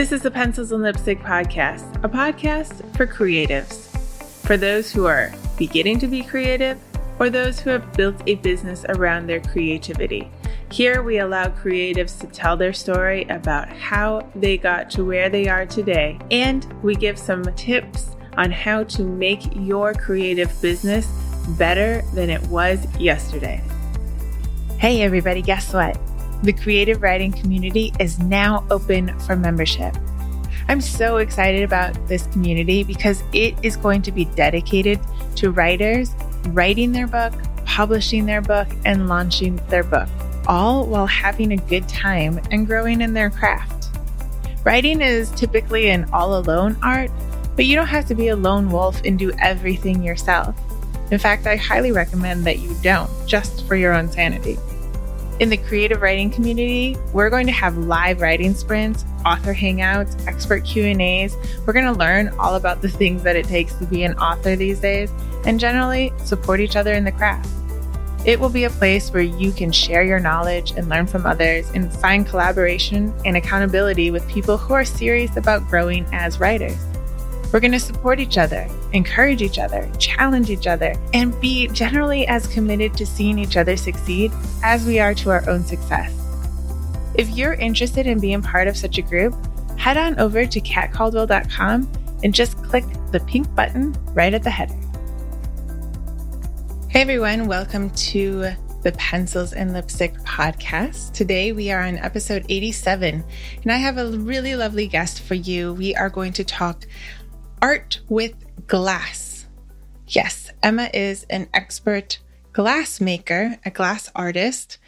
This is the Pencils and Lipstick Podcast, a podcast for creatives, for those who are beginning to be creative or those who have built a business around their creativity. Here, we allow creatives to tell their story about how they got to where they are today, and we give some tips on how to make your creative business better than it was yesterday. Hey, everybody, guess what? The creative writing community is now open for membership. I'm so excited about this community because it is going to be dedicated to writers writing their book, publishing their book, and launching their book, all while having a good time and growing in their craft. Writing is typically an all alone art, but you don't have to be a lone wolf and do everything yourself. In fact, I highly recommend that you don't, just for your own sanity. In the creative writing community, we're going to have live writing sprints, author hangouts, expert Q&As. We're going to learn all about the things that it takes to be an author these days and generally support each other in the craft. It will be a place where you can share your knowledge and learn from others and find collaboration and accountability with people who are serious about growing as writers. We're going to support each other, encourage each other, challenge each other, and be generally as committed to seeing each other succeed as we are to our own success. If you're interested in being part of such a group, head on over to katcaldwell.com and just click the pink button right at the header. Hey everyone, welcome to the Pencils and Lipstick podcast. Today we are on episode 87, and I have a really lovely guest for you. We are going to talk art with glass. Yes, Emma is an expert glass maker, a glass artist.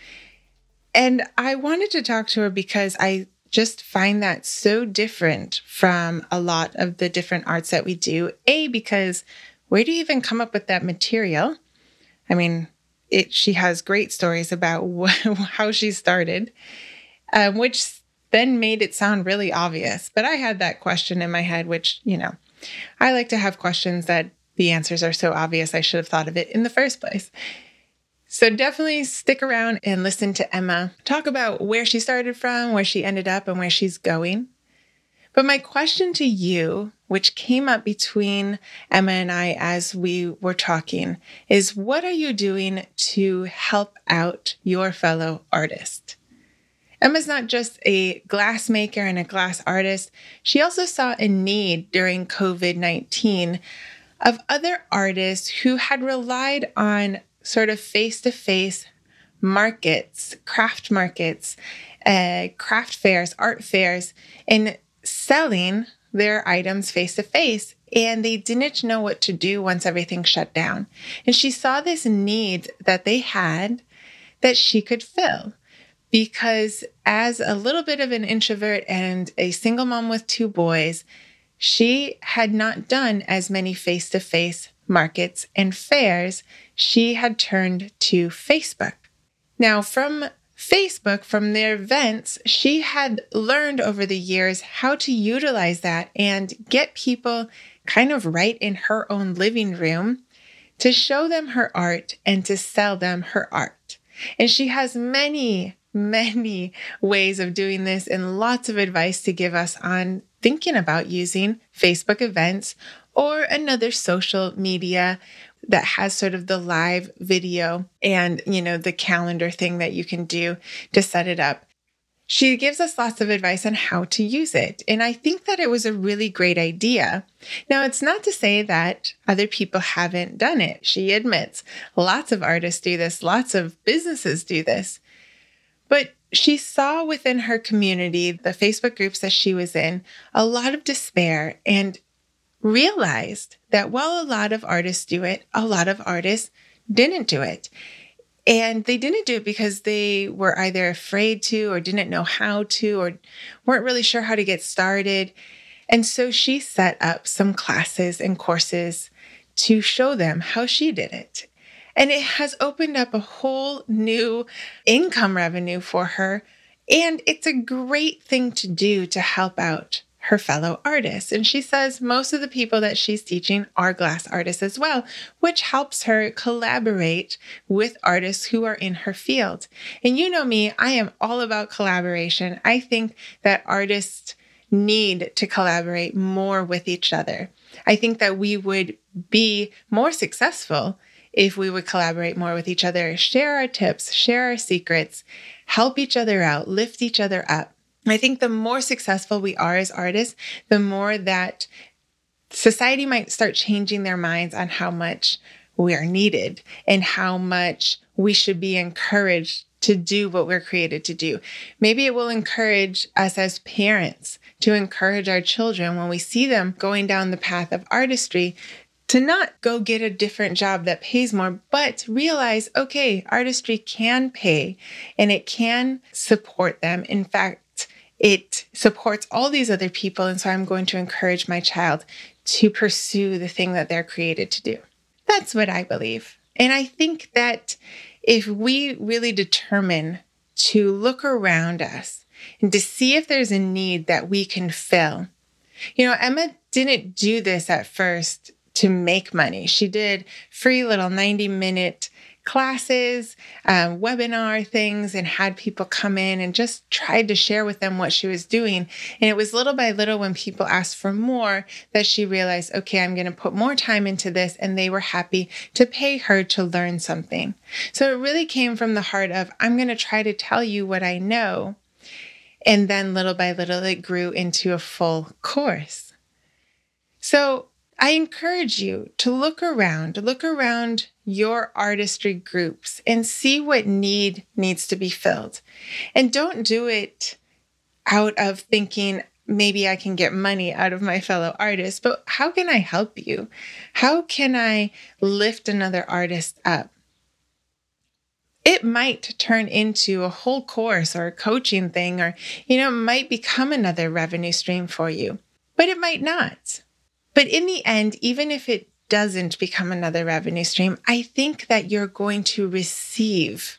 And I wanted to talk to her because I just find that so different from a lot of the different arts that we do. A, because where do you even come up with that material? I mean, it, she has great stories about wh- how she started, um, which then made it sound really obvious. But I had that question in my head, which, you know, I like to have questions that the answers are so obvious I should have thought of it in the first place. So definitely stick around and listen to Emma talk about where she started from, where she ended up, and where she's going. But my question to you, which came up between Emma and I as we were talking, is what are you doing to help out your fellow artist? Emma's not just a glassmaker and a glass artist, she also saw a need during COVID 19 of other artists who had relied on sort of face to face markets, craft markets, uh, craft fairs, art fairs, and selling their items face to face. And they didn't know what to do once everything shut down. And she saw this need that they had that she could fill because as a little bit of an introvert and a single mom with two boys, she had not done as many face to face markets and fairs. She had turned to Facebook. Now, from Facebook, from their events, she had learned over the years how to utilize that and get people kind of right in her own living room to show them her art and to sell them her art. And she has many many ways of doing this and lots of advice to give us on thinking about using Facebook events or another social media that has sort of the live video and, you know, the calendar thing that you can do to set it up. She gives us lots of advice on how to use it. And I think that it was a really great idea. Now, it's not to say that other people haven't done it. She admits lots of artists do this, lots of businesses do this. But she saw within her community, the Facebook groups that she was in, a lot of despair and realized that while a lot of artists do it, a lot of artists didn't do it. And they didn't do it because they were either afraid to or didn't know how to or weren't really sure how to get started. And so she set up some classes and courses to show them how she did it. And it has opened up a whole new income revenue for her. And it's a great thing to do to help out her fellow artists. And she says most of the people that she's teaching are glass artists as well, which helps her collaborate with artists who are in her field. And you know me, I am all about collaboration. I think that artists need to collaborate more with each other. I think that we would be more successful if we would collaborate more with each other, share our tips, share our secrets, help each other out, lift each other up. I think the more successful we are as artists, the more that society might start changing their minds on how much we are needed and how much we should be encouraged to do what we're created to do. Maybe it will encourage us as parents to encourage our children when we see them going down the path of artistry to not go get a different job that pays more, but realize, okay, artistry can pay and it can support them. In fact, it supports all these other people. And so I'm going to encourage my child to pursue the thing that they're created to do. That's what I believe. And I think that if we really determine to look around us and to see if there's a need that we can fill, you know, Emma didn't do this at first to make money. She did free little 90 minute classes, um, webinar things, and had people come in and just tried to share with them what she was doing. And it was little by little when people asked for more that she realized, okay, I'm going to put more time into this. And they were happy to pay her to learn something. So it really came from the heart of, I'm going to try to tell you what I know. And then little by little, it grew into a full course. So I encourage you to look around, look around your artistry groups and see what need needs to be filled. And don't do it out of thinking, maybe I can get money out of my fellow artists, but how can I help you? How can I lift another artist up? It might turn into a whole course or a coaching thing, or, you know, it might become another revenue stream for you, but it might not. But in the end, even if it doesn't become another revenue stream, I think that you're going to receive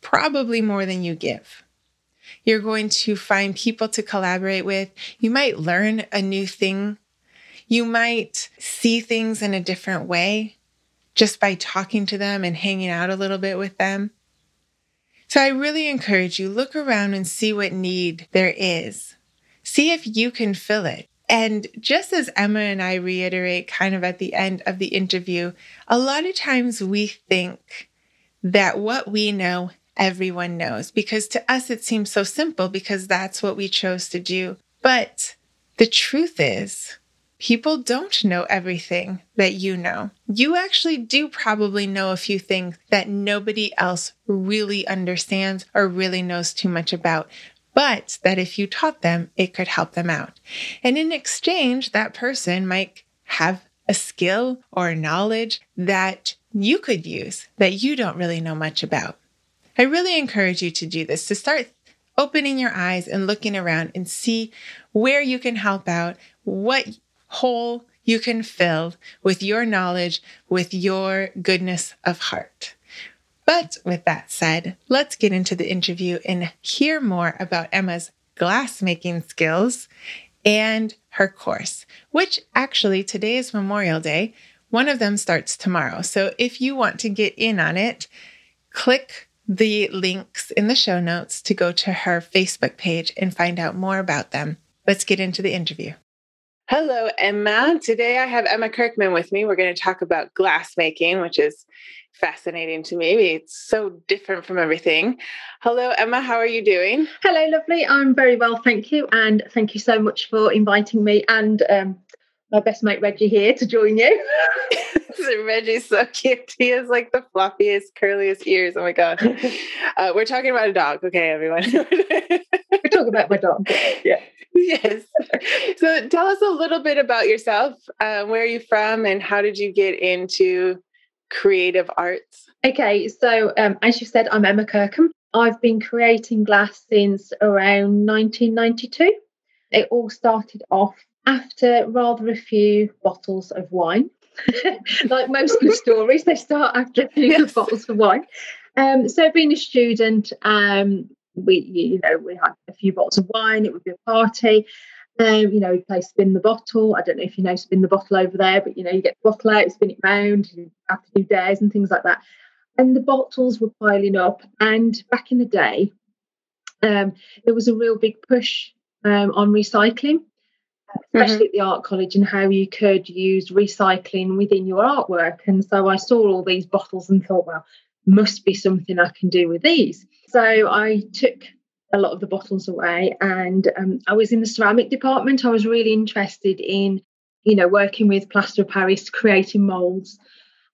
probably more than you give. You're going to find people to collaborate with. You might learn a new thing. You might see things in a different way just by talking to them and hanging out a little bit with them. So I really encourage you look around and see what need there is. See if you can fill it. And just as Emma and I reiterate kind of at the end of the interview, a lot of times we think that what we know, everyone knows, because to us it seems so simple because that's what we chose to do. But the truth is, people don't know everything that you know. You actually do probably know a few things that nobody else really understands or really knows too much about but that if you taught them, it could help them out. And in exchange, that person might have a skill or knowledge that you could use that you don't really know much about. I really encourage you to do this, to start opening your eyes and looking around and see where you can help out, what hole you can fill with your knowledge, with your goodness of heart. But with that said, let's get into the interview and hear more about Emma's glassmaking skills and her course, which actually today is Memorial Day. One of them starts tomorrow. So if you want to get in on it, click the links in the show notes to go to her Facebook page and find out more about them. Let's get into the interview. Hello, Emma. Today I have Emma Kirkman with me. We're going to talk about glass making, which is fascinating to me. It's so different from everything. Hello, Emma. How are you doing? Hello, lovely. I'm very well, thank you. And thank you so much for inviting me and um, my best mate Reggie here to join you. Reggie's so cute. He has like the floppiest, curliest ears. Oh my god. Uh, we're talking about a dog. Okay, everyone. we're talking about my dog. Yeah. Yes. So tell us a little bit about yourself. Uh, where are you from, and how did you get into creative arts? Okay, so um, as you said, I'm Emma Kirkham. I've been creating glass since around 1992. It all started off after rather a few bottles of wine. like most good stories, they start after a few yes. bottles of wine. Um, so, being a student, um, we you know we had a few bottles of wine. It would be a party, you know, we play spin the bottle. I don't know if you know spin the bottle over there, but you know, you get the bottle out, spin it round, you have to do dares and things like that. And the bottles were piling up. And back in the day, um, there was a real big push um, on recycling, especially mm-hmm. at the art college, and how you could use recycling within your artwork. And so I saw all these bottles and thought, well, must be something I can do with these. So I took a lot of the bottles away and um, I was in the ceramic department. I was really interested in, you know, working with plaster of Paris, creating molds.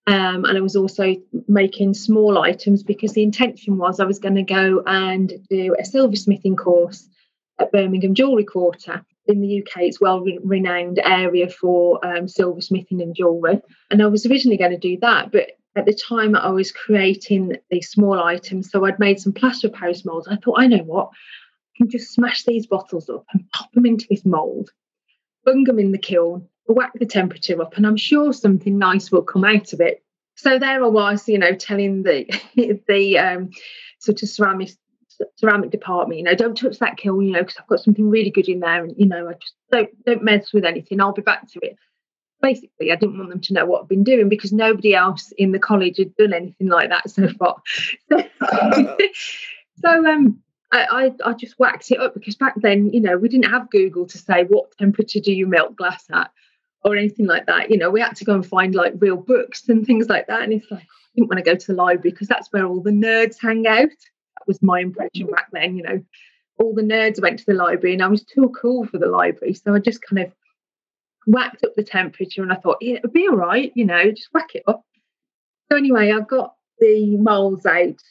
Um, and I was also making small items because the intention was I was going to go and do a silversmithing course at Birmingham Jewellery Quarter. In the UK, it's well renowned area for um, silversmithing and jewellery. And I was originally going to do that, but at the time I was creating these small items, so I'd made some plaster of Paris molds. I thought, I know what, I can just smash these bottles up and pop them into this mold, bung them in the kiln, whack the temperature up, and I'm sure something nice will come out of it. So there I was, you know, telling the the um, sort of ceramic ceramic department, you know, don't touch that kiln, you know, because I've got something really good in there, and you know, I just don't don't mess with anything. I'll be back to it basically I didn't want them to know what I'd been doing because nobody else in the college had done anything like that so far. So, so um, I, I, I just whacked it up because back then, you know, we didn't have Google to say what temperature do you melt glass at or anything like that. You know, we had to go and find like real books and things like that. And it's like I didn't want to go to the library because that's where all the nerds hang out. That was my impression back then, you know. All the nerds went to the library and I was too cool for the library. So I just kind of whacked up the temperature and I thought, yeah, it'll be all right, you know, just whack it up. So anyway, I got the moulds out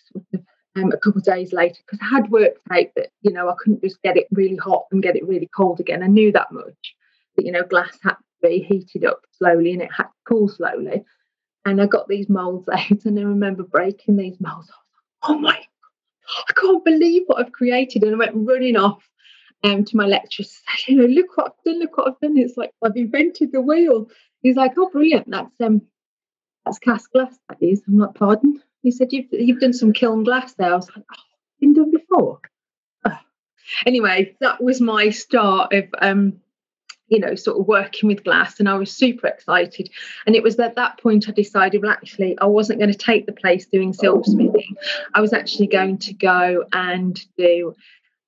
um, a couple of days later because I had worked out that, you know, I couldn't just get it really hot and get it really cold again. I knew that much. That, you know, glass had to be heated up slowly and it had to cool slowly. And I got these moulds out and I remember breaking these moulds. I was like, oh my I can't believe what I've created. And I went running off um, to my lecturer, you know, look what I've done, look what I've done. It's like I've invented the wheel. He's like, oh, brilliant. That's um, that's cast glass. That is. I'm like, pardon. He said, you've you've done some kiln glass there. I was like, oh, been done before. Anyway, that was my start of um, you know, sort of working with glass, and I was super excited. And it was at that point I decided, well, actually, I wasn't going to take the place doing silversmithing. I was actually going to go and do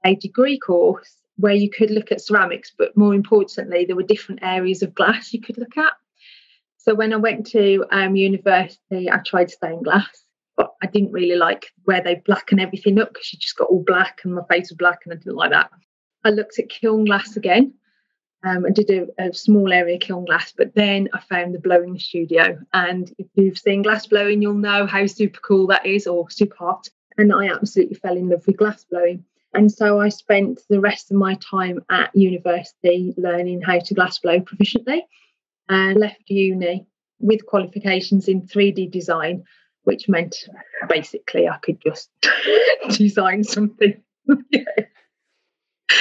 a degree course where you could look at ceramics, but more importantly, there were different areas of glass you could look at. So when I went to um, university, I tried stained glass, but I didn't really like where they blacken everything up because you just got all black and my face was black and I didn't like that. I looked at kiln glass again. Um, I did a, a, small area kiln glass, but then I found the blowing studio. And if you've seen glass blowing, you'll know how super cool that is or super hot. And I absolutely fell in love with glass blowing. And so I spent the rest of my time at university learning how to glassblow proficiently and left uni with qualifications in 3D design, which meant basically I could just design something.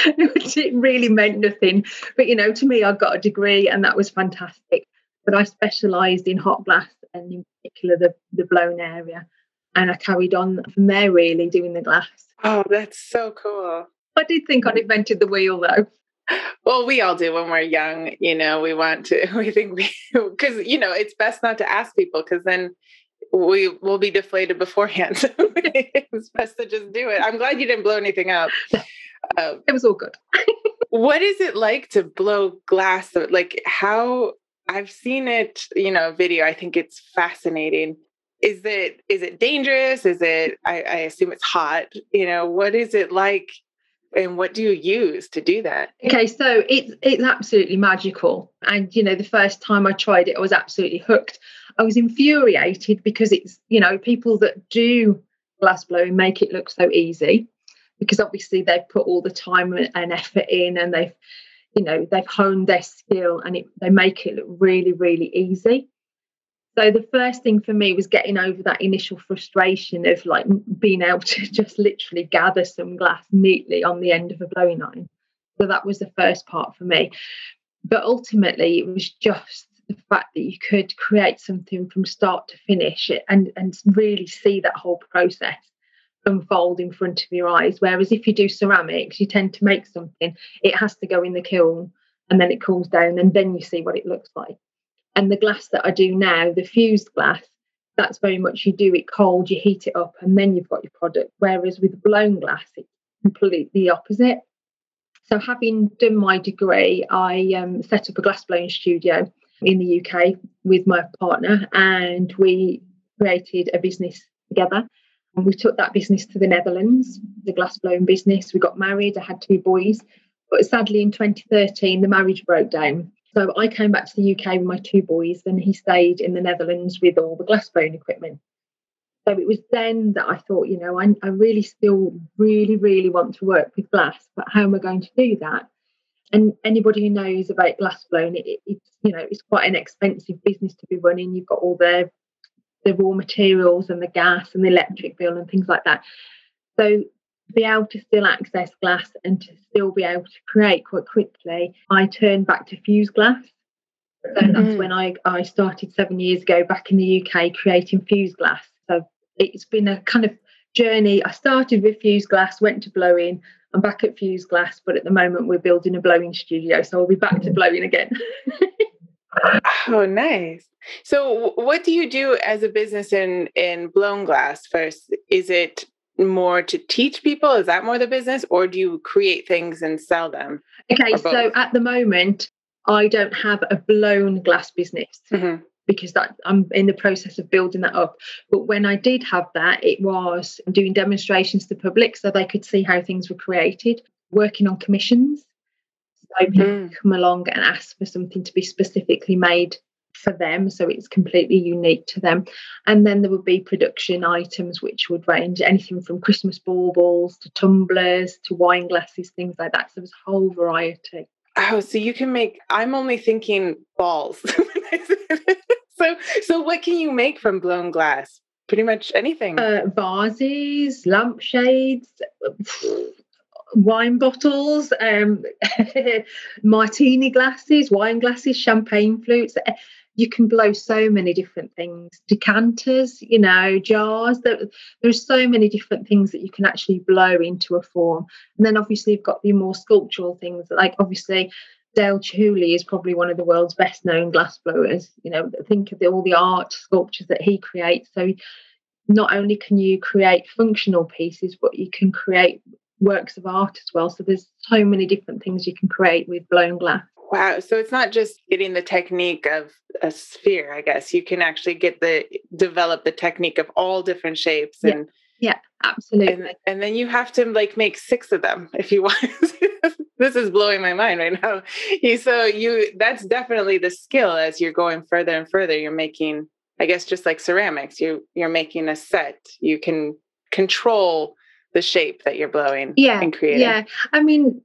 it really meant nothing. But, you know, to me, I got a degree and that was fantastic. But I specialised in hot glass and in particular the, the blown area. And I carried on from there, really, doing the glass. Oh, that's so cool. I did think I'd invented the wheel though. Well, we all do when we're young. You know, we want to, we think we, because, you know, it's best not to ask people because then we will be deflated beforehand. So it's best to just do it. I'm glad you didn't blow anything up. Um, it was all good. what is it like to blow glass? Like, how I've seen it, you know, video. I think it's fascinating is it is it dangerous? Is it I, I, assume it's hot you know what is it like? And what do you use to do that? Okay so it's it's absolutely magical. And you know the first time i tried it i was absolutely hooked. I was infuriated because it's you know people that do glass blowing make it look so easy because obviously they've put all the time and effort in and they've you know they've honed their skill and it, they make it look really really easy so the first thing for me was getting over that initial frustration of like being able to just literally gather some glass neatly on the end of a blowing iron. So that was the first part for me. But ultimately, it was just the fact that you could create something from start to finish and, and really see that whole process unfold in front of your eyes. Whereas if you do ceramics, you tend to make something, it has to go in the kiln and then it cools down and then you see what it looks like. And the glass that I do now, the fused glass, that's very much you do it cold, you heat it up, and then you've got your product. Whereas with blown glass, it's completely opposite. So, having done my degree, I um, set up a glass blowing studio in the UK with my partner, and we created a business together. And we took that business to the Netherlands, the glass blowing business. We got married. I had two boys, but sadly, in 2013, the marriage broke down. So I came back to the UK with my two boys, and he stayed in the Netherlands with all the glassblowing equipment. So it was then that I thought, you know, I, I really still really, really want to work with glass, but how am I going to do that? And anybody who knows about glass blowing, it, it's you know it's quite an expensive business to be running. You've got all the the raw materials and the gas and the electric bill and things like that. So be able to still access glass and to still be able to create quite quickly, I turned back to fuse glass. So mm-hmm. that's when I, I started seven years ago back in the UK creating fuse glass. So it's been a kind of journey. I started with fuse glass, went to blowing. I'm back at fuse glass, but at the moment we're building a blowing studio, so I'll be back to blowing again. oh, nice. So, what do you do as a business in in blown glass? First, is it more to teach people? Is that more the business, or do you create things and sell them? Okay, so at the moment, I don't have a blown glass business. Mm-hmm because that I'm in the process of building that up. But when I did have that, it was doing demonstrations to the public so they could see how things were created, working on commissions. So people mm. come along and ask for something to be specifically made for them, so it's completely unique to them. And then there would be production items which would range anything from Christmas baubles to tumblers to wine glasses, things like that. So there's a whole variety. Oh, so you can make I'm only thinking balls. so so what can you make from blown glass? Pretty much anything. Uh, vases, lampshades, wine bottles, um, martini glasses, wine glasses, champagne flutes. You can blow so many different things. Decanters, you know, jars. There, there's so many different things that you can actually blow into a form. And then obviously you've got the more sculptural things, like obviously Dale Chihuly is probably one of the world's best known glass blowers. You know, think of the, all the art sculptures that he creates. So not only can you create functional pieces, but you can create works of art as well. So there's so many different things you can create with blown glass. Wow. So it's not just getting the technique of a sphere, I guess. You can actually get the develop the technique of all different shapes and yeah, absolutely. And, and, then you have to like make six of them if you want. this is blowing my mind right now. So you that's definitely the skill as you're going further and further. You're making, I guess, just like ceramics. You you're making a set. You can control the shape that you're blowing. Yeah, and creating. Yeah, I mean,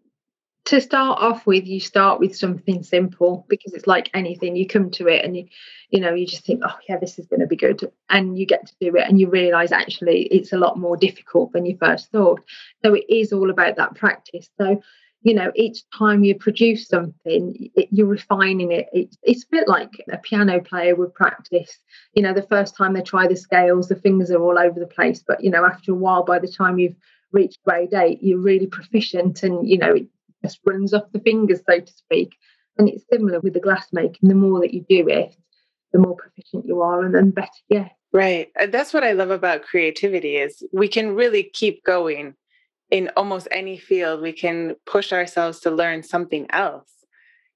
to start off with, you start with something simple because it's like anything. You come to it and you, you know, you just think, oh yeah, this is going to be good, and you get to do it, and you realise actually it's a lot more difficult than you first thought. So it is all about that practice. So you know each time you produce something it, you're refining it it's, it's a bit like a piano player would practice you know the first time they try the scales the fingers are all over the place but you know after a while by the time you've reached grade eight you're really proficient and you know it just runs off the fingers so to speak. And it's similar with the glass making. The more that you do it the more proficient you are and then better yeah. Right. Uh, that's what i love about creativity is we can really keep going in almost any field. We can push ourselves to learn something else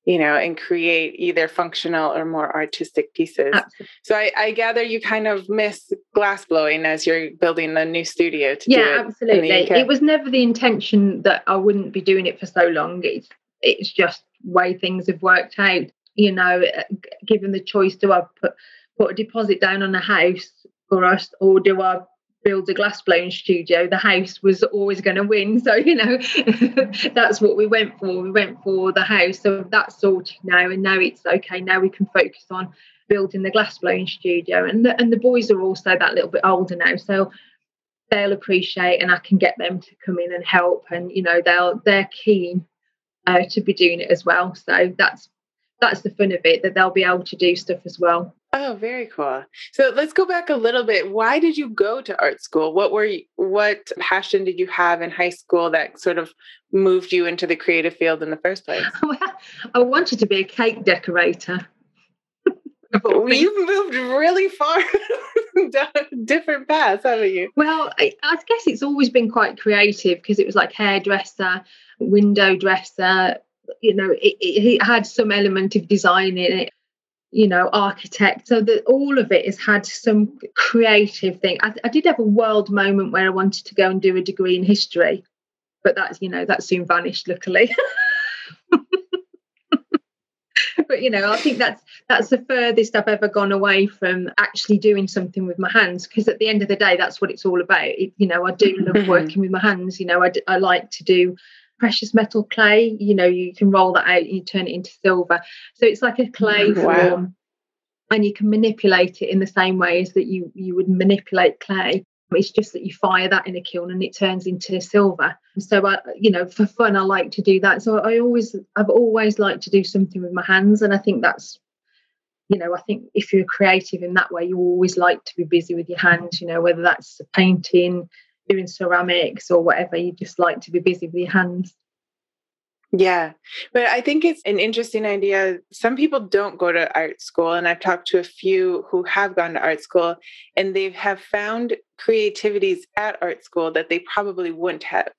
you know and create either functional or more artistic pieces. Absolutely. so I, I, gather you kind of miss glass blowing as you're building a new studio to yeah it absolutely. It was never the intention that i wouldn't be doing it for so long. It's it's just way things have worked out you know, uh, given the choice, do I put put a deposit down on a house for us, or do I build a glass blowing studio? The house was always going to win, so you know that's what we went for. We went for the house, so that's sorted now, and now it's okay. Now we can focus on building the glass blowing studio, and the, and the boys are also that little bit older now, so they'll appreciate, and I can get them to come in and help, and you know they'll they're keen uh, to be doing it as well. So that's that's the fun of it that they'll be able to do stuff as well. Oh, very cool. So let's go back a little bit. Why did you go to art school? What were you, what passion did you have in high school that sort of moved you into the creative field in the first place? Well, I wanted to be a cake decorator. We've moved really far down different paths, haven't you? Well, I, I guess it's always been quite creative because it was like hairdresser, window dresser. You know, it, it had some element of design in it you know, architect. So that all of it has had some creative thing. I, I, did have a world moment where I wanted to go and do a degree in history, but that's you know that soon vanished, luckily. but you know, I think that's that's the furthest I've ever gone away from actually doing something with my hands. Because at the end of the day, that's what it's all about. It, you know, I do love mm-hmm. working with my hands. You know, I, I like to do precious metal clay. You know, you can roll that out and you turn it into silver. So it's like a clay wow. form, and you can manipulate it in the same way as that you you would manipulate clay. It's just that you fire that in a kiln and it turns into silver. So, I, you know, for fun, I like to do that. So I always, I've always liked to do something with my hands, and I think that's, you know, I think if you're creative in that way, you always like to be busy with your hands. You know, whether that's painting, doing ceramics or whatever. You just like to be busy with your hands. Yeah, but I think it's an interesting idea. Some people don't go to art school, and I've talked to a few who have gone to art school, and they have found creativities at art school that they probably wouldn't have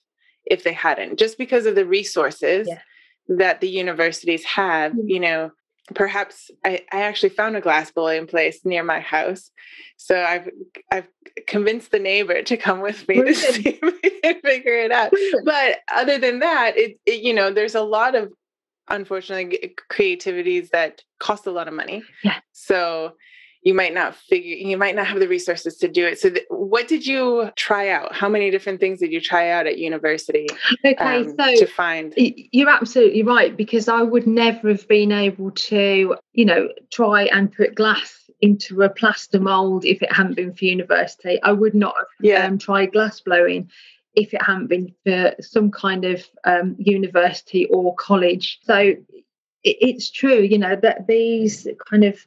if they hadn't, just because of the resources yeah. that the universities have. Mm-hmm. You know, perhaps I, I actually found a glass blowing place near my house. So I've I've convinced the neighbor to come with me Brilliant. to see if we can figure it out. Brilliant. But other than that, it, it, you know, there's a lot of unfortunately creativities that cost a lot of money. Yeah. So you might not figure you might not have the resources to do it. So th- what did you try out? How many different things did you try out at university okay um, so to find? you're absolutely right because i would never have been able to you know try and put glass into a plaster mold if it hadn't been for university. I would not have yeah. um, tried glass blowing if it hadn't been for some kind of um, university or college. So it's true you know that these kind of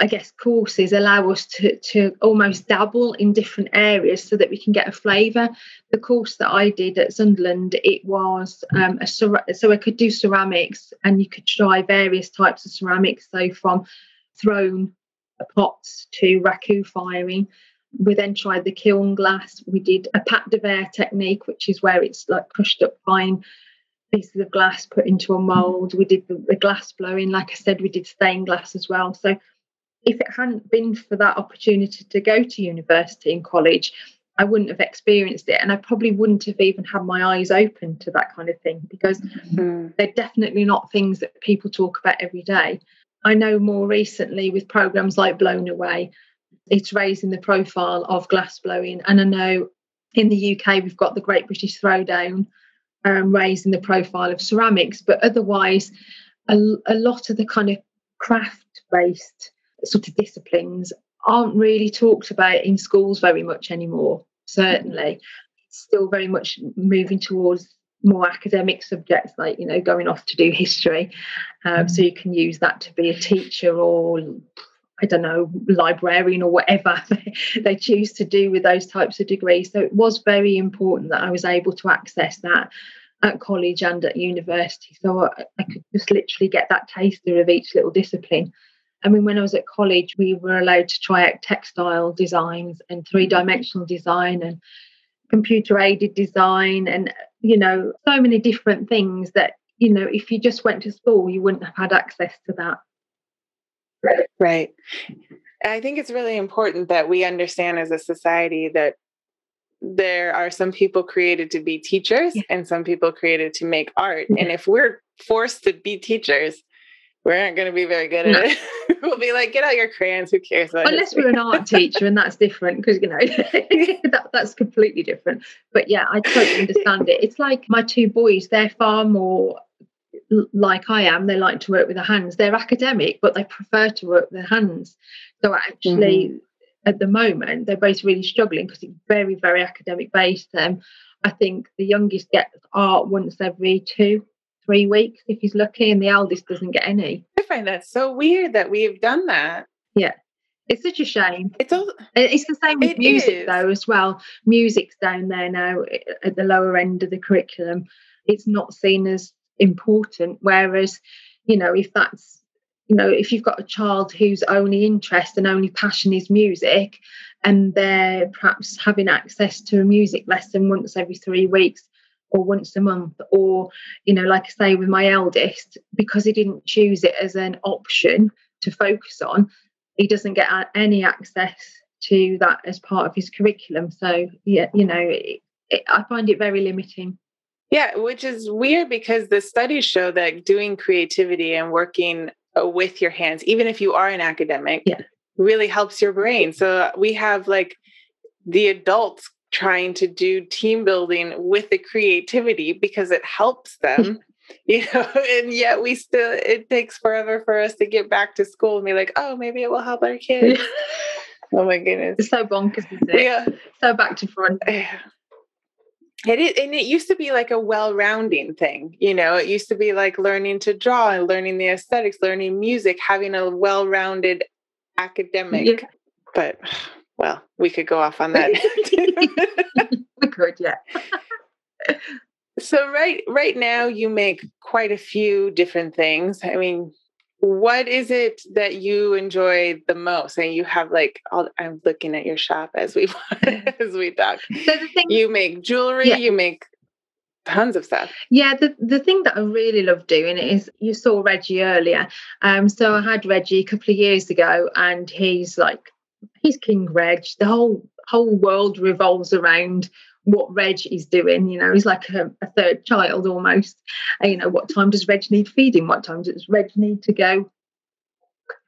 I guess courses allow us to to almost dabble in different areas so that we can get a flavour. The course that I did at Sunderland, it was um, a so I could do ceramics and you could try various types of ceramics, so from thrown pots to raku firing. We then tried the kiln glass. We did a pâte de verre technique, which is where it's like crushed up fine pieces of glass put into a mold. We did the, the glass blowing, like I said, we did stained glass as well. So if it hadn't been for that opportunity to go to university and college, I wouldn't have experienced it. And I probably wouldn't have even had my eyes open to that kind of thing because mm-hmm. they're definitely not things that people talk about every day. I know more recently with programs like Blown Away, it's raising the profile of glass blowing. And I know in the UK, we've got the Great British Throwdown um, raising the profile of ceramics, but otherwise, a, a lot of the kind of craft based sort of disciplines aren't really talked about in schools very much anymore, certainly. It's still very much moving towards more academic subjects like you know going off to do history. Um, so you can use that to be a teacher or i don't know librarian or whatever they choose to do with those types of degrees. So it was very important that i was able to access that at college and at university. So I, I could just literally get that taster of each little discipline I mean, when I was at college, we were allowed to try out textile designs and three dimensional design and computer aided design and, you know, so many different things that, you know, if you just went to school, you wouldn't have had access to that. Right. I think it's really important that we understand as a society that there are some people created to be teachers yeah. and some people created to make art. Yeah. And if we're forced to be teachers, we aren't going to be very good at no. it. we'll be like, get out your crayons. Who cares? Unless we're an art teacher, and that's different because you know that, that's completely different. But yeah, I totally understand it. It's like my two boys; they're far more like I am. They like to work with their hands. They're academic, but they prefer to work with their hands. So actually, mm-hmm. at the moment, they're both really struggling because it's very, very academic based. Um, I think the youngest gets art once every two three weeks if he's lucky, and the eldest doesn't get any. I find that so weird that we've done that. Yeah. It's such a shame. It's all, uh, it's the same with music is. though as well. Music's down there now uh, at the lower end of the curriculum. It's not seen as important. Whereas, you know, if that's you know, if you've got a child whose only interest and only passion is music, and they're perhaps having access to a music lesson once every three weeks or once a month, or, you know, like I say with my eldest, because he didn't choose it as an option to focus on, he doesn't get any access to that as part of his curriculum. So, yeah, you know, it, it, I find it very limiting. Yeah, which is weird because the studies show that doing creativity and working uh, with your hands, even if you are an academic, yeah. really helps your brain. So we have like the adults trying to do team building with the creativity because it helps them. you know, and yet we still it takes forever for us to get back to school and be like, oh, maybe it will help our kids. oh my goodness. It's so bonkers, isn't it? Yeah. So back to front. Yeah. It is, and it used to be like a well-rounding thing, you know. It used to be like learning to draw and learning the aesthetics, learning music, having a well-rounded academic. Yeah. But well, we could go off on that. we could, yeah. so right right now you make quite a few different things. I mean, what is it that you enjoy the most and you have like all, i'm looking at your shop as we as we talk so the thing you make jewelry yeah. you make tons of stuff yeah the, the thing that i really love doing is you saw reggie earlier um so i had reggie a couple of years ago and he's like he's king reg the whole whole world revolves around what Reg is doing. You know, he's like a, a third child almost. And, you know, what time does Reg need feeding? What time does Reg need to go?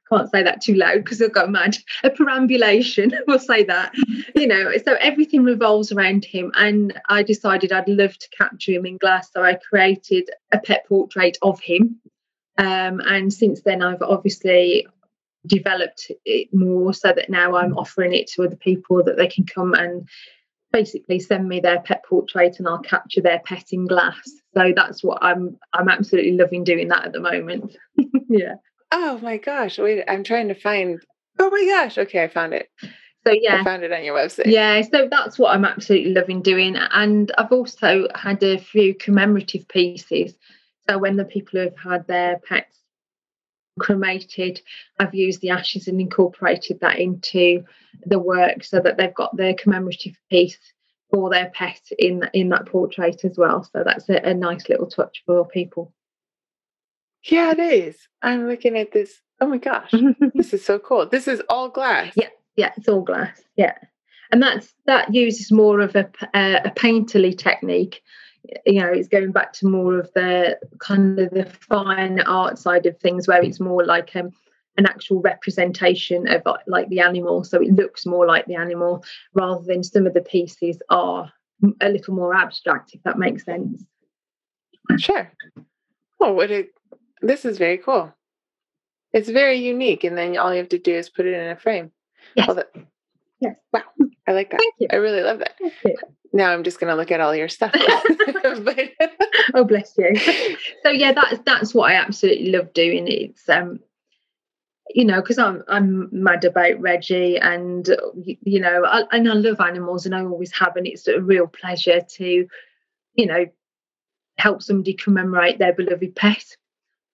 Can't say that too loud because I'll go mad. A perambulation, we'll say that. You know, so everything revolves around him. And I decided I'd love to capture him in glass. So I created a pet portrait of him. Um, and since then, I've obviously developed it more so that now I'm offering it to other people that they can come and basically send me their pet portrait and I'll capture their pet in glass. So that's what I'm I'm absolutely loving doing that at the moment. yeah. Oh my gosh. Wait, I'm trying to find Oh my gosh. Okay, I found it. So yeah. I found it on your website. Yeah, so that's what I'm absolutely loving doing. And I've also had a few commemorative pieces. So when the people who have had their pets cremated. I've used the ashes and incorporated that into the work so that they've got their commemorative piece for their pet in in that portrait as well. So that's a, a nice little touch for people. Yeah, it is. I'm looking at this. Oh my gosh, this is so cool. This is all glass. Yeah, yeah, it's all glass. Yeah, and that's that uses more of a a, a painterly technique you know it's going back to more of the kind of the fine art side of things where it's more like um, an actual representation of like the animal. So it looks more like the animal rather than some of the pieces are a little more abstract if that makes sense. Sure. Oh what it this is very cool. It's very unique and then all you have to do is put it in a frame. Yes. yes. wow i like that. Thank you. i really love that now I'm just going to look at all your stuff. oh, bless you. So yeah, that's that's what I absolutely love doing. It's um, you know, because I'm I'm mad about Reggie, and you know, I, and I love animals, and I always have, and it's a real pleasure to, you know, help somebody commemorate their beloved pet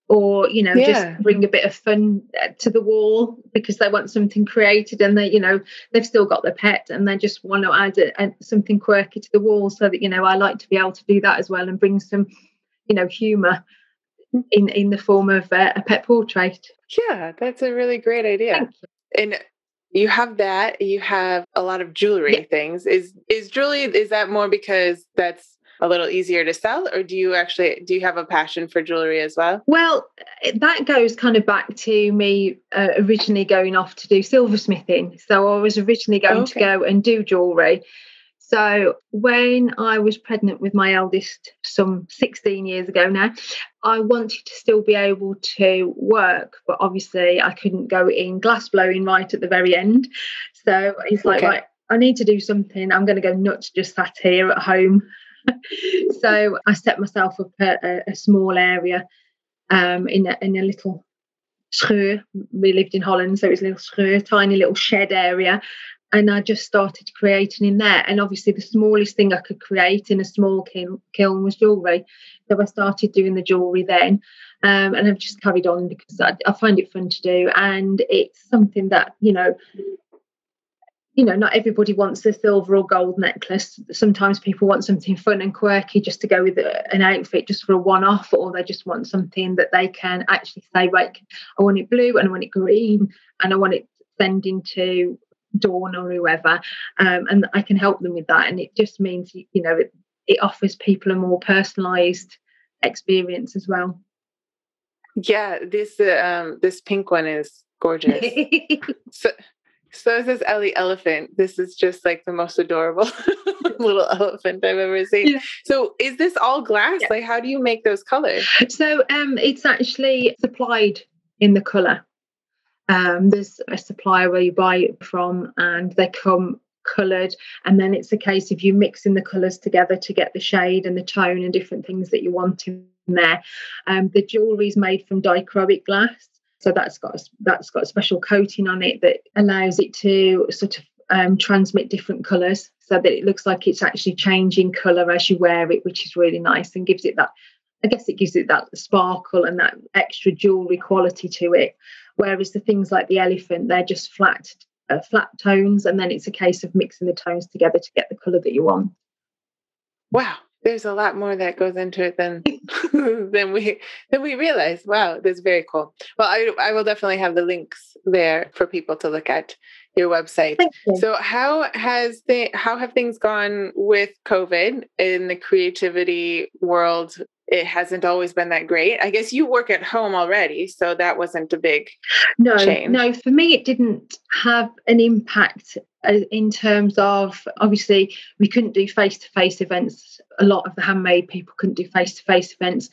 or you know yeah. just bring a bit of fun uh, to the wall because they want something created and they you know they've still got their pet and they just want to add a, a, something quirky to the wall so that you know I like to be able to do that as well and bring some you know humor in in the form of uh, a pet portrait yeah that's a really great idea and you have that you have a lot of jewelry yeah. things is is jewelry is that more because that's a little easier to sell or do you actually do you have a passion for jewelry as well well that goes kind of back to me uh, originally going off to do silversmithing so i was originally going okay. to go and do jewelry so when i was pregnant with my eldest some 16 years ago now i wanted to still be able to work but obviously i couldn't go in glass blowing right at the very end so it's like okay. right I need to do something. I'm going to go nuts just sat here at home so I set myself up a, a small area um, in, a, in a little schuur. We lived in Holland, so it was a little schuur, tiny little shed area. and I just started creating in there. And obviously, the smallest thing I could create in a small kiln, kiln was jewellery. So I started doing the jewellery then. Um, and I've just carried on because I, I, find it fun to do. And it's something that, you know, you know, not everybody wants a silver or gold necklace. Sometimes people want something fun and quirky just to go with an outfit just for a one off, or they just want something that they can actually say, like, I want it blue and I want it green and I want it sending to Dawn or whoever. Um, and I can help them with that. And it just means, you know, it, it offers people a more personalized experience as well. Yeah, this uh, um this pink one is gorgeous. so, so this is Ellie elephant. This is just like the most adorable little elephant I've ever seen. Yeah. So is this all glass? Yeah. Like how do you make those colors? So um it's actually supplied in the color. Um there's a supplier where you buy it from and they come coloured and then it's a case of you mixing the colours together to get the shade and the tone and different things that you want in there. Um, the jewellery is made from dichroic glass so that's got a, that's got a special coating on it that allows it to sort of um, transmit different colours so that it looks like it's actually changing colour as you wear it, which is really nice and gives it that. I guess it gives it that sparkle and that extra jewelry quality to it. Whereas the things like the elephant, they're just flat, uh, flat tones, and then it's a case of mixing the tones together to get the colour that you want. Wow, there's a lot more that goes into it than than we than we realize. Wow, that's very cool. Well, I I will definitely have the links there for people to look at your website. You. So how has the how have things gone with COVID in the creativity world it hasn't always been that great. I guess you work at home already, so that wasn't a big no, change. No, for me, it didn't have an impact in terms of obviously we couldn't do face to face events. A lot of the handmade people couldn't do face to face events,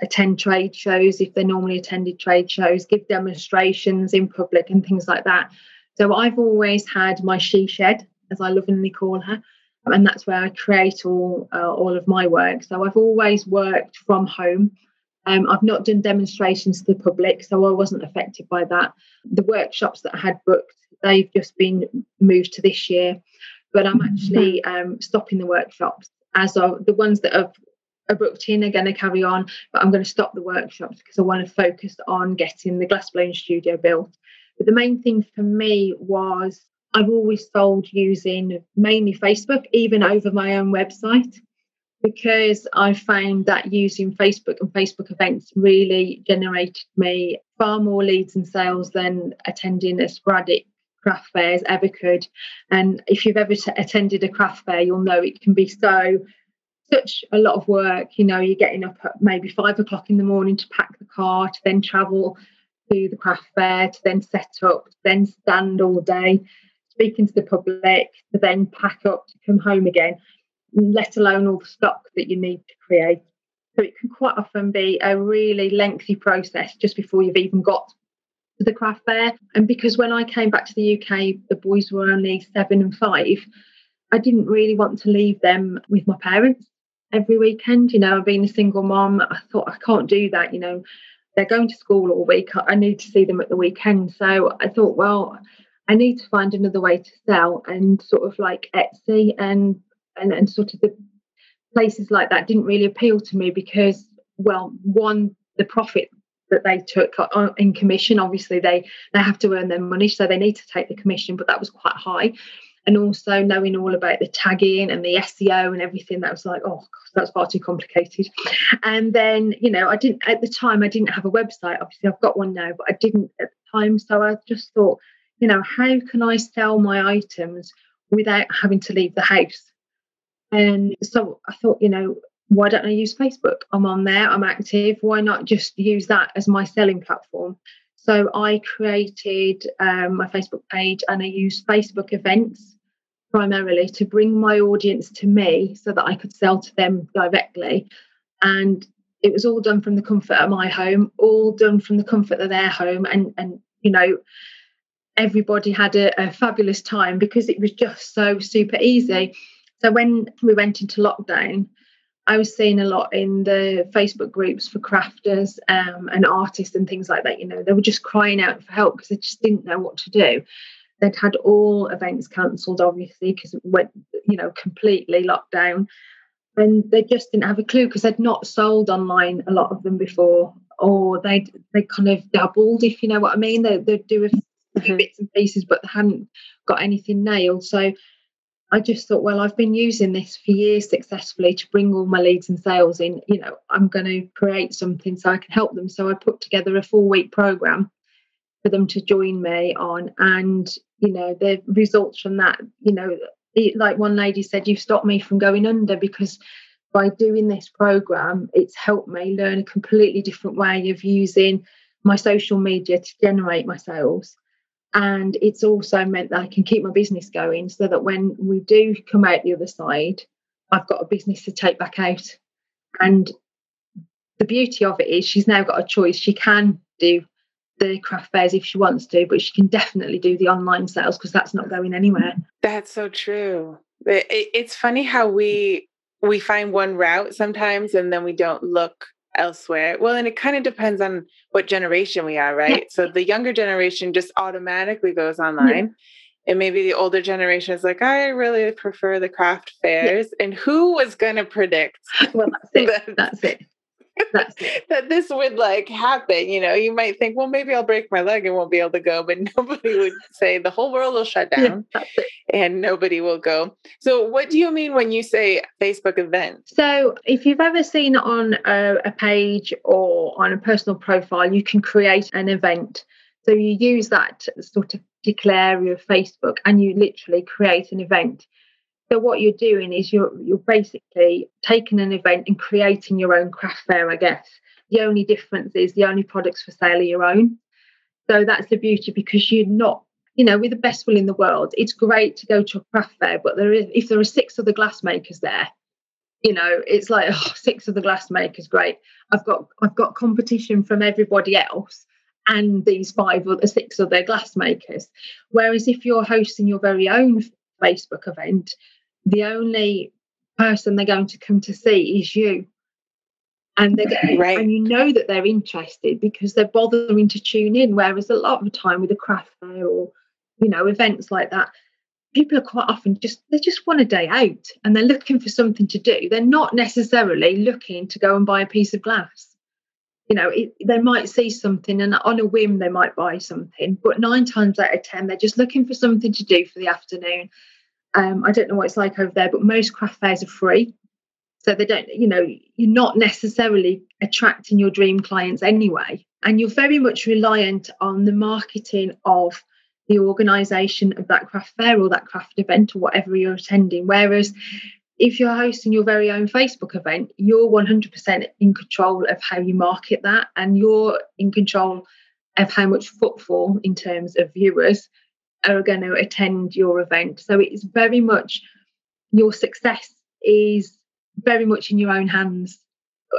attend trade shows if they normally attended trade shows, give demonstrations in public and things like that. So I've always had my she shed, as I lovingly call her and that's where I create all uh, all of my work. So I've always worked from home. Um, I've not done demonstrations to the public, so I wasn't affected by that. The workshops that I had booked, they've just been moved to this year, but I'm actually um, stopping the workshops as of the ones that have are booked in are going to carry on, but I'm going to stop the workshops because I want to focus on getting the glass blown studio built. But the main thing for me was I've always sold using mainly Facebook, even over my own website, because I found that using Facebook and Facebook events really generated me far more leads and sales than attending a sporadic craft fairs ever could. And if you've ever t- attended a craft fair, you'll know it can be so such a lot of work. You know, you're getting up at maybe five o'clock in the morning to pack the car, to then travel to the craft fair, to then set up, to then stand all day speaking to the public, to then pack up to come home again, let alone all the stock that you need to create. So it can quite often be a really lengthy process just before you've even got the craft fair. And because when I came back to the UK, the boys were only seven and five, I didn't really want to leave them with my parents every weekend. You know, being a single mom, I thought I can't do that. You know, they're going to school all week. I need to see them at the weekend. So I thought, well, I need to find another way to sell and sort of like Etsy and and, and sort of the places like that didn't really appeal to me because well one the profit that they took in commission obviously they they have to earn their money so they need to take the commission but that was quite high and also knowing all about the tagging and the SEO and everything that was like oh gosh, that's far too complicated and then you know I didn't at the time I didn't have a website obviously I've got one now but I didn't at the time so I just thought you know, how can I sell my items without having to leave the house? And so I thought, you know, why don't I use Facebook? I'm on there, I'm active. Why not just use that as my selling platform? So I created um, my Facebook page and I used Facebook events primarily to bring my audience to me so that I could sell to them directly. And it was all done from the comfort of my home, all done from the comfort of their home. And, and you know, everybody had a, a fabulous time because it was just so super easy. So when we went into lockdown, I was seeing a lot in the Facebook groups for crafters um, and artists and things like that. You know, they were just crying out for help because they just didn't know what to do. They'd had all events cancelled, obviously, because it went, you know, completely locked down. And they just didn't have a clue because they'd not sold online a lot of them before, or they'd they kind of dabbled, if you know what I mean. They, they'd do a few mm-hmm. bits and pieces, but they hadn't got anything nailed. So I just thought, well, I've been using this for years successfully to bring all my leads and sales in. You know, I'm going to create something so I can help them. So I put together a four week program for them to join me on. And, you know, the results from that, you know, it, like one lady said, you've stopped me from going under because by doing this program, it's helped me learn a completely different way of using my social media to generate my sales. And it's also meant that I can keep my business going so that when we do come out the other side, I've got a business to take back out. And the beauty of it is she's now got a choice. She can do the craft fairs if she wants to, but she can definitely do the online sales because that's not going anywhere. That's so true. It's funny how we we find one route sometimes and then we don't look elsewhere. Well, and it kind of depends on what generation we are, right? Yeah. So the younger generation just automatically goes mm-hmm. online. Yeah. And maybe the older generation is like, I really prefer the craft fairs. Yeah. And who was going to predict? Well, that's it. that, that's it. that this would like happen. You know, you might think, well, maybe I'll break my leg and won't be able to go, but nobody would say the whole world will shut down yeah, and nobody will go. So, what do you mean when you say Facebook event? So, if you've ever seen on a, a page or on a personal profile, you can create an event. So, you use that sort of particular area of Facebook and you literally create an event. So what you're doing is you're you're basically taking an event and creating your own craft fair, I guess. The only difference is the only products for sale are your own. So that's the beauty because you're not, you know, with the best will in the world, it's great to go to a craft fair, but there is if there are six other glass makers there, you know, it's like oh, six of the glass makers, great. I've got I've got competition from everybody else and these five or six other glass makers. Whereas if you're hosting your very own Facebook event, the only person they're going to come to see is you. And they get, right. and you know that they're interested because they're bothering to tune in. Whereas a lot of the time with a craft fair or you know events like that, people are quite often just they just want a day out and they're looking for something to do. They're not necessarily looking to go and buy a piece of glass. You know, it, they might see something and on a whim they might buy something, but nine times out of ten they're just looking for something to do for the afternoon um, I don't know what it's like over there, but most craft fairs are free. So they don't, you know, you're not necessarily attracting your dream clients anyway. And you're very much reliant on the marketing of the organisation of that craft fair or that craft event or whatever you're attending. Whereas if you're hosting your very own Facebook event, you're 100% in control of how you market that and you're in control of how much footfall in terms of viewers are going to attend your event. So it's very much your success is very much in your own hands.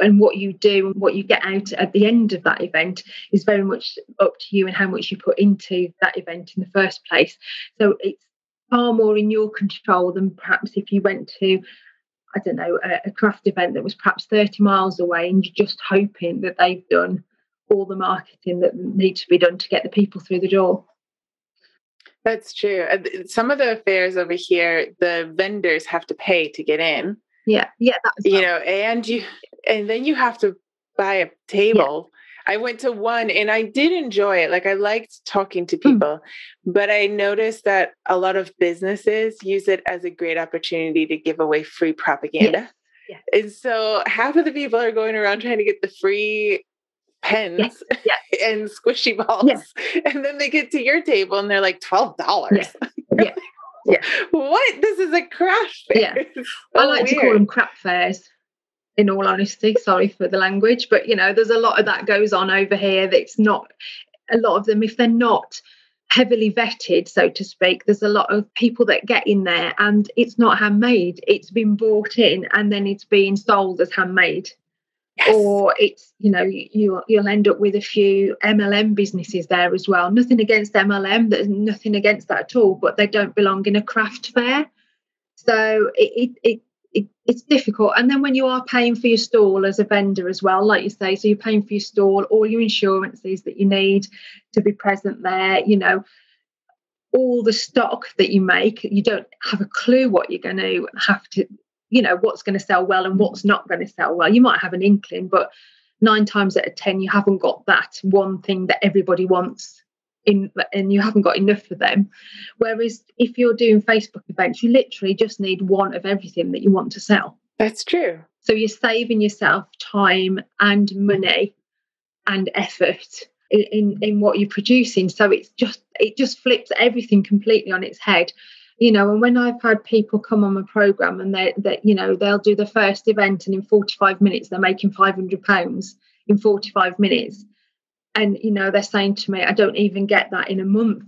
And what you do and what you get out at the end of that event is very much up to you and how much you put into that event in the first place. So it's far more in your control than perhaps if you went to I don't know, a, a, craft event that was perhaps 30 miles away and you're just hoping that they've done all the marketing that needs to be done to get the people through the door. That's true. Some of the fairs over here, the vendors have to pay to get in. Yeah, yeah, that's you know, and you and then you have to buy a table. Yeah. I went to one and I did enjoy it. Like I liked talking to hmm. people, mm. but I noticed that a lot of businesses use it as a great opportunity to give away free propaganda. Yeah. Yeah. And so half of the people are going around trying to get the free pens yes, yes. and squishy balls. Yes. And then they get to your table and they're like $12. Yes. yeah. yeah. What? This is a craft fair. Yeah. I like weird. to call them crap fairs. In all honesty, sorry for the language, but you know, there's a lot of that goes on over here. That's not a lot of them. If they're not heavily vetted, so to speak. There's a lot of people that get in there and it's not handmade. It's been bought in and then it's being sold as handmade. Yes. Or it's, you know, you, you'll end up with a few MLM businesses there as well. Nothing against MLM, there's nothing against that at all, but they don't belong in a craft fair. So it, it, it it, it's difficult. And then when you are paying for your stall as a vendor as well, like you say, so you're paying for your stall, all your insurances that you need to be present there, you know, all the stock that you make. You don't have a clue what you're going to have to, you know, what's going to sell well and what's not going to sell well. You might have an inkling, but nine times out of 10, you haven't got that one thing that everybody wants. In, and you haven't got enough for them. Whereas if you're doing Facebook events, you literally just need one of everything that you want to sell. That's true. So you're saving yourself time and money and effort in in what you're producing so it's just it just flips everything completely on its head you know and when i've had people come on my program and they that you know they'll do the first event and in 45 minutes they're making 500 pounds in 45 minutes and you know they're saying to me i don't even get that in a month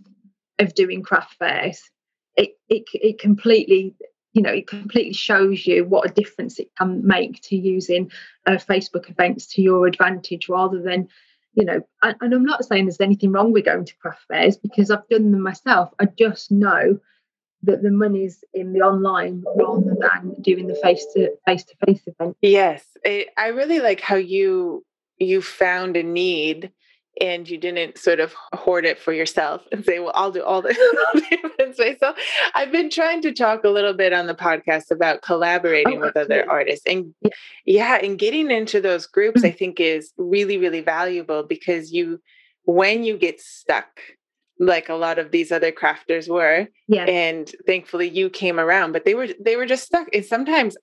of doing craft fairs it it, it completely you know it completely shows you what a difference it can make to using uh, facebook events to your advantage rather than you know, and, and I'm not saying there's anything wrong with going to craft fairs because I've done them myself. I just know that the money's in the online rather than doing the face to face to face event. Yes, it, I really like how you you found a need and you didn't sort of hoard it for yourself and say, well, I'll do all the events myself. I've been trying to talk a little bit on the podcast about collaborating oh, with other artists. And yeah. yeah, and getting into those groups, mm-hmm. I think is really, really valuable because you, when you get stuck, like a lot of these other crafters were, yeah. and thankfully you came around, but they were they were just stuck. And sometimes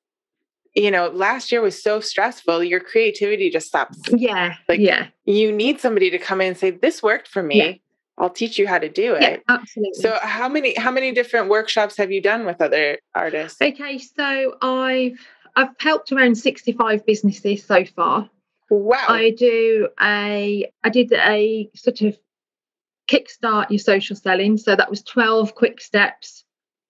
you know, last year was so stressful, your creativity just stops. Yeah. Like, yeah. You need somebody to come in and say, This worked for me. Yeah. I'll teach you how to do it. Yeah, absolutely. So how many how many different workshops have you done with other artists? Okay, so I've I've helped around 65 businesses so far. Wow. I do a I did a sort of kickstart your social selling. So that was 12 quick steps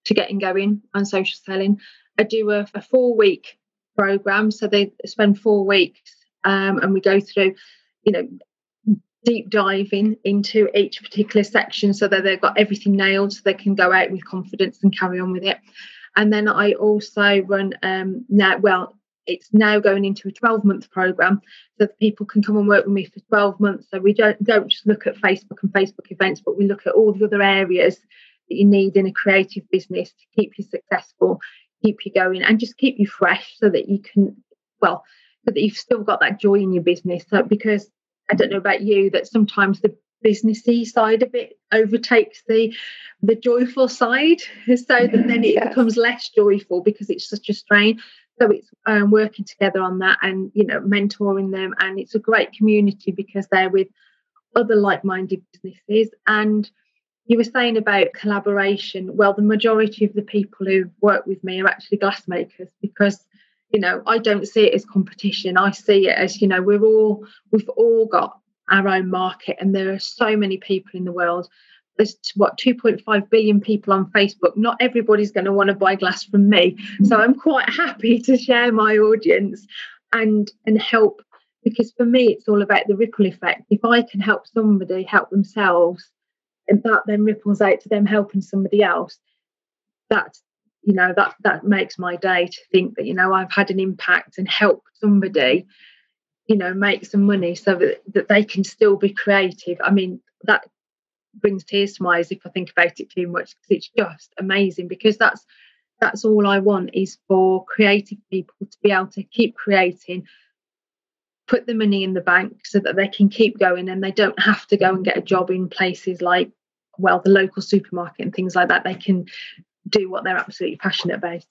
to getting going on social selling. I do a, a four week program. So they spend four weeks um, and we go through, you know, deep diving into each particular section so that they've got everything nailed so they can go out with confidence and carry on with it. And then I also run um, now, well, it's now going into a 12 month program so that people can come and work with me for 12 months. So we don't don't just look at Facebook and Facebook events, but we look at all the other areas that you need in a creative business to keep you successful keep you going and just keep you fresh so that you can, well, so that you've still got that joy in your business. So, because I don't know about you, that sometimes the businessy side of it overtakes the the joyful side, so that then it becomes less joyful because it's such a strain. So it's um, working together on that and you know mentoring them, and it's a great community because they're with other like-minded businesses and you were saying about collaboration. Well, the majority of the people who work with me are actually glassmakers because, you know, I don't see it as competition. I see it as, you know, we're all, we've all got our own market and there are so many people in the world. There's what 2.5 billion people on Facebook. Not everybody's going to want to buy glass from me. So I'm quite happy to share my audience and and help because for me it's all about the ripple effect. If I can help somebody help themselves and that then ripples out to them helping somebody else that you know that that makes my day to think that you know i've had an impact and helped somebody you know make some money so that, that they can still be creative. I mean that brings tears to my eyes if i think about it too much because it's just amazing because that's that's all i want is for creative people to be able to keep creating put the money in the bank so that they can keep going and they don't have to go and get a job in places like well the local supermarket and things like that. They can do what they're absolutely passionate about.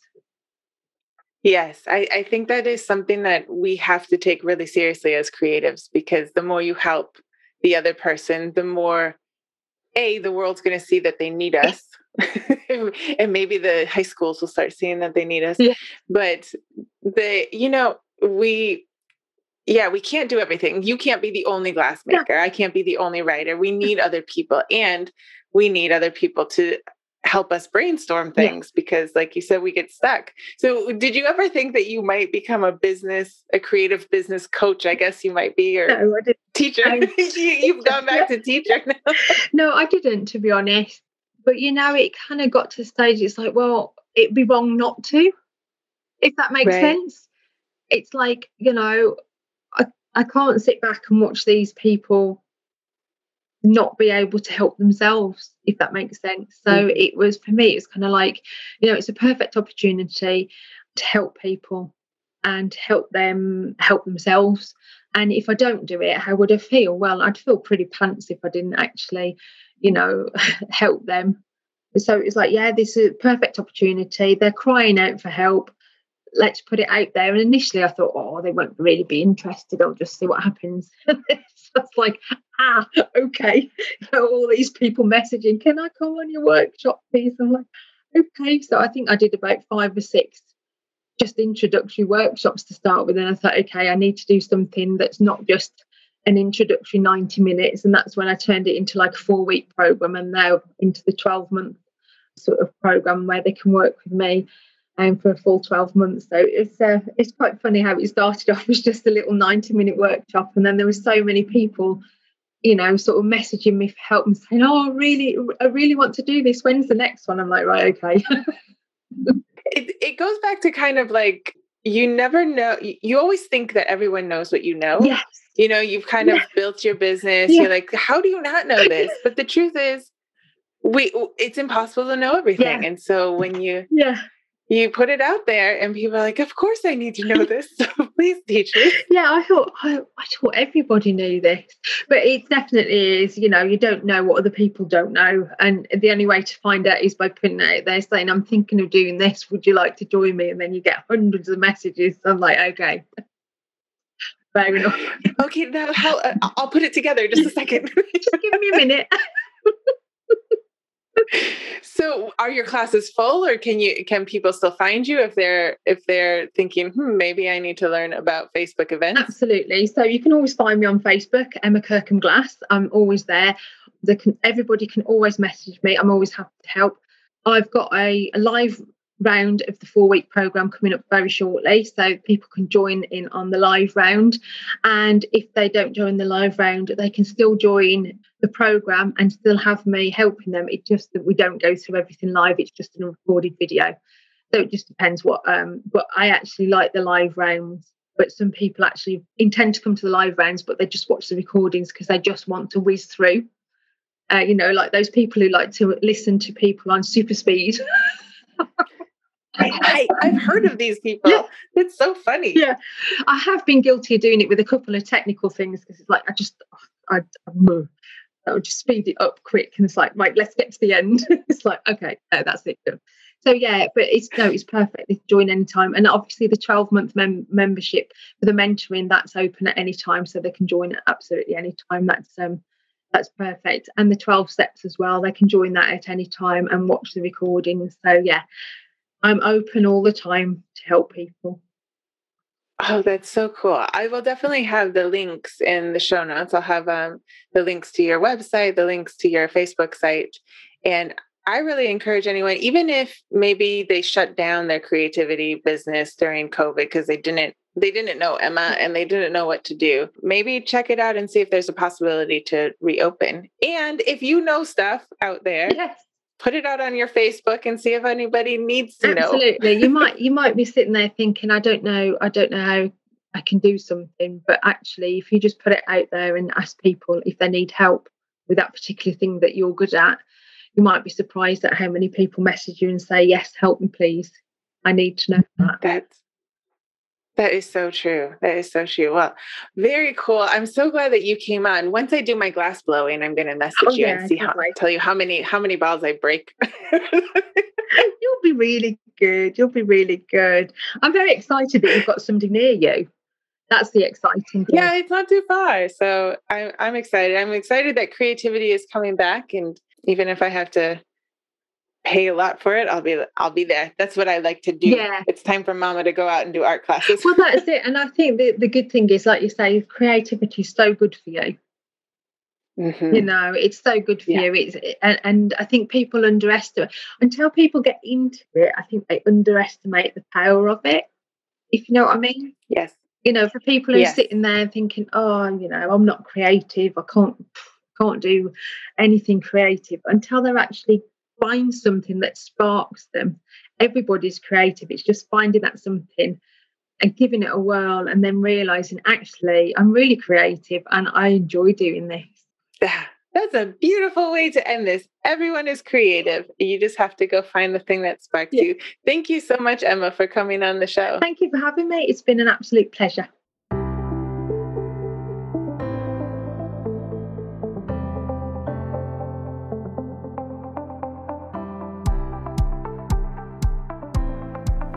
Yes I, I think that is something that we have to take really seriously as creatives because the more you help the other person the more a the world's going to see that they need us. And maybe the high schools will start seeing that they need us. Yeah. but the you know we yeah, we can't do everything. You can't be the only glassmaker. I can't be the only writer. We need other people and we need other people to help us brainstorm things yeah. because like you said we get stuck. So did you ever think that you might become a business a creative business coach I guess you might be or no, teacher? I, You've gone back to teacher now. no, I didn't to be honest. But you know it kind of got to a stage it's like well it'd be wrong not to if that makes right. sense. It's like, you know, I can't sit back and watch these people not be able to help themselves, if that makes sense. So mm-hmm. it was for me, it's kind of like, you know, it's a perfect opportunity to help people and help them help themselves. And if I don't do it, how would I feel? Well, I'd feel pretty pants if I didn't actually, you know, help them. So it's like, yeah, this is a perfect opportunity. They're crying out for help. Let's put it out there. And initially I thought, oh, they won't really be interested. I'll just see what happens. It's like, ah, okay. So All these people messaging, can I come on your workshop, please? I'm like, okay. So I think I did about five or six just introductory workshops to start with. And I thought, okay, I need to do something that's not just an introductory 90 minutes. And that's when I turned it into like a four week program and now into the 12 month sort of program where they can work with me um, for a full 12 months. So it's uh, it's quite funny how it started off as just a little 90 minute workshop. And then there were so many people, you know, sort of messaging me for help and saying, oh, really, I really want to do this. When's the next one? I'm like, right, okay. it, it goes back to kind of like you never know you always think that everyone knows what you know yes. you know you've kind of built your business yeah. you're like how do you not know this but the truth is we it's impossible to know everything yeah. and so when you yeah you put it out there and people are like of course i need to know this so please teach me yeah i thought I, I thought everybody knew this but it definitely is you know you don't know what other people don't know and the only way to find out is by putting it out there saying i'm thinking of doing this would you like to join me? And then you get hundreds of messages i'm like okay. Fair enough. Okay now how uh, i'll put it together just a second. Just give me a minute so are your classes full or can you can people still find you if they're if they're thinking hmm maybe i need to learn about facebook events absolutely. So you can always find me on facebook emma kirkham glass. I'm always there. Everybody can always message me. I'm always happy to help. I've got a, a live round of the four week program coming up very shortly so people can join in on the live round. And if they don't join the live round they can still join the program and still have me helping them it's just that we don't go through everything live it's just a recorded video so it just depends what um but i actually like the live rounds but some people actually intend to come to the live rounds but they just watch the recordings because they just want to whiz through uh, you know like those people who like to listen to people on super speed I, have heard of these people. Yeah. It's so funny. Yeah, I have been guilty of doing it with a couple of technical things because it's like I just I, I, Would just speed it up quick, and it's like right, let's get to the end. it's like okay, no, that's it. So yeah, but it's no, it's perfect. They can join anytime, and obviously the twelve month mem- membership for the mentoring that's open at any time, so they can join at absolutely any time. That's um that's perfect, and the twelve steps as well. They can join that at any time and watch the recordings. So yeah, I'm open all the time to help people. Oh, that's so cool. I will definitely have the links in the show notes. I'll have um, the links to your website, the links to your Facebook site. And I really encourage anyone, even if maybe they shut down their creativity business during COVID because they didn't they didn't know Emma and they didn't know what to do. Maybe check it out and see if there's a possibility to reopen. And if you know stuff out there, yes put it out on your Facebook and see if anybody needs to Absolutely. know. Absolutely. you might you might be sitting there thinking, I don't know, I don't know how I can do something. But actually if you just put it out there and ask people if they need help with that particular thing that you're good at, you might be surprised at how many people message you and say, Yes, help me please. I need to know that. That's that is so true. That is so true. Well, very cool. I'm so glad that you came on. Once I do my glass blowing, I'm going to oh, message oh, you yeah, and see how I tell you how many how many balls I break. You'll be really good. You'll be really good. I'm very excited that you've got somebody near you. That's the exciting thing. Yeah, it's not too far. So I'm I'm excited. I'm excited that creativity is coming back and even if I have to pay a lot for it, I'll be I'll be there. That's what I like to do. Yeah. It's time for mama to go out and do art classes. Well, that's it. And I think the, the good thing is, like you say, creativity is so good for you. Mm-hmm. You know, it's so good for yeah. you. It's and, and I think people underestimate until people get into it. I think they underestimate the power of it. If you know what I mean. Yes. You know, for people who yes. are sitting there thinking, "Oh, you know, I'm not creative. I can't can't do anything creative," until they're actually find something that sparks them. Everybody's creative. It's just finding that something and giving it a whirl and then realizing actually I'm really creative and I enjoy doing this. That's a beautiful way to end this. Everyone is creative. You just have to go find the thing that sparks yeah. you. Thank you so much, Emma, for coming on the show. Thank you for having me. It's been an absolute pleasure.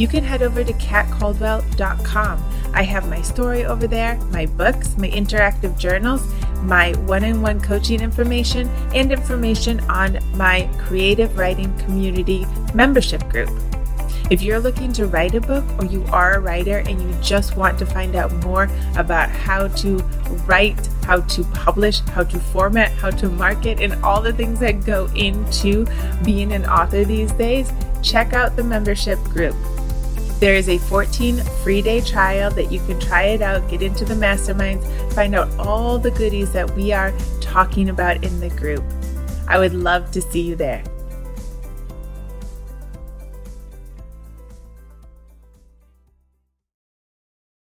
you can head over to katcaldwell.com. I have my story over there, my books, my interactive journals, my one on one coaching information, and information on my creative writing community membership group. If you're looking to write a book or you are a writer and you just want to find out more about how to write, how to publish, how to format, how to market, and all the things that go into being an author these days, check out the membership group. There is a 14 free day trial that you can try it out, get into the masterminds, find out all the goodies that we are talking about in the group. I would love to see you there.